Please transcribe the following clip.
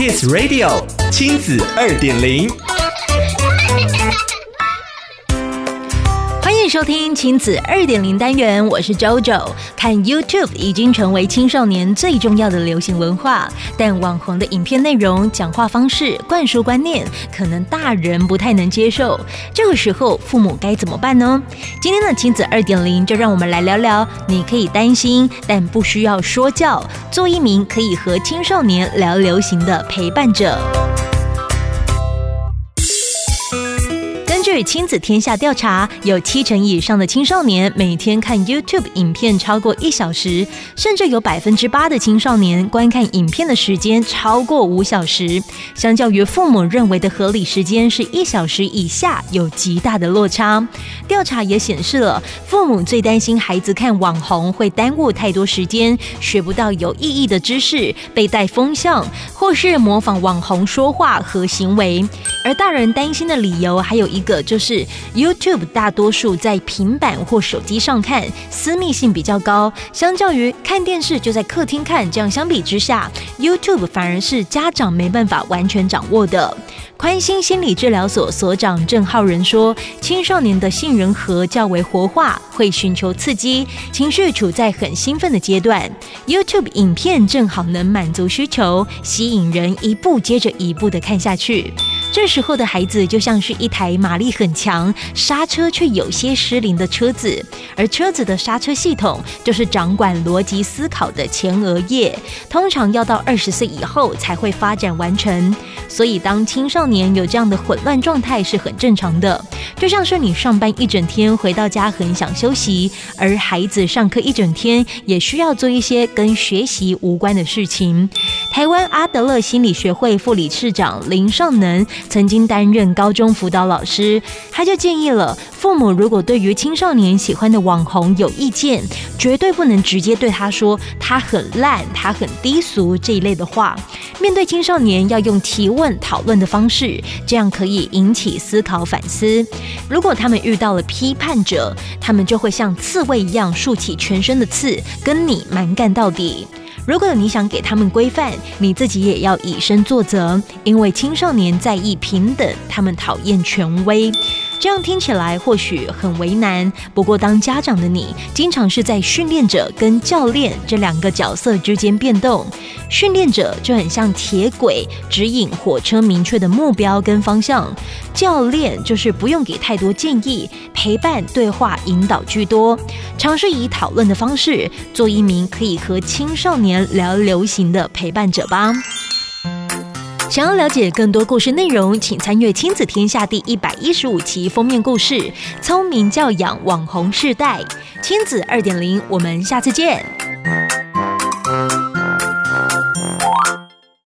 Kids Radio 亲子二点零。收听亲子二点零单元，我是 JoJo。看 YouTube 已经成为青少年最重要的流行文化，但网红的影片内容、讲话方式、灌输观念，可能大人不太能接受。这个时候，父母该怎么办呢？今天的亲子二点零，就让我们来聊聊，你可以担心，但不需要说教，做一名可以和青少年聊流行的陪伴者。据亲子天下调查，有七成以上的青少年每天看 YouTube 影片超过一小时，甚至有百分之八的青少年观看影片的时间超过五小时。相较于父母认为的合理时间是一小时以下，有极大的落差。调查也显示了，父母最担心孩子看网红会耽误太多时间，学不到有意义的知识，被带风向，或是模仿网红说话和行为。而大人担心的理由还有一个。就是 YouTube 大多数在平板或手机上看，私密性比较高。相较于看电视就在客厅看，这样相比之下，YouTube 反而是家长没办法完全掌握的。宽心心理治疗所所长郑浩仁说：“青少年的杏仁核较为活化，会寻求刺激，情绪处在很兴奋的阶段。YouTube 影片正好能满足需求，吸引人一步接着一步的看下去。这时候的孩子就像是一台马力很强、刹车却有些失灵的车子，而车子的刹车系统就是掌管逻辑思考的前额叶，通常要到二十岁以后才会发展完成。所以当青少年有这样的混乱状态是很正常的，就像是你上班一整天回到家很想休息，而孩子上课一整天也需要做一些跟学习无关的事情。台湾阿德勒心理学会副理事长林尚能曾经担任高中辅导老师，他就建议了父母，如果对于青少年喜欢的网红有意见，绝对不能直接对他说他很烂、他很低俗这一类的话。面对青少年，要用提问、讨论的方式，这样可以引起思考反思。如果他们遇到了批判者，他们就会像刺猬一样竖起全身的刺，跟你蛮干到底。如果你想给他们规范，你自己也要以身作则，因为青少年在意平等，他们讨厌权威。这样听起来或许很为难，不过当家长的你，经常是在训练者跟教练这两个角色之间变动。训练者就很像铁轨，指引火车明确的目标跟方向；教练就是不用给太多建议，陪伴、对话、引导居多。尝试以讨论的方式，做一名可以和青少年聊流行的陪伴者吧。想要了解更多故事内容，请参阅《亲子天下》第一百一十五期封面故事《聪明教养网红世代》。亲子二点零，我们下次见。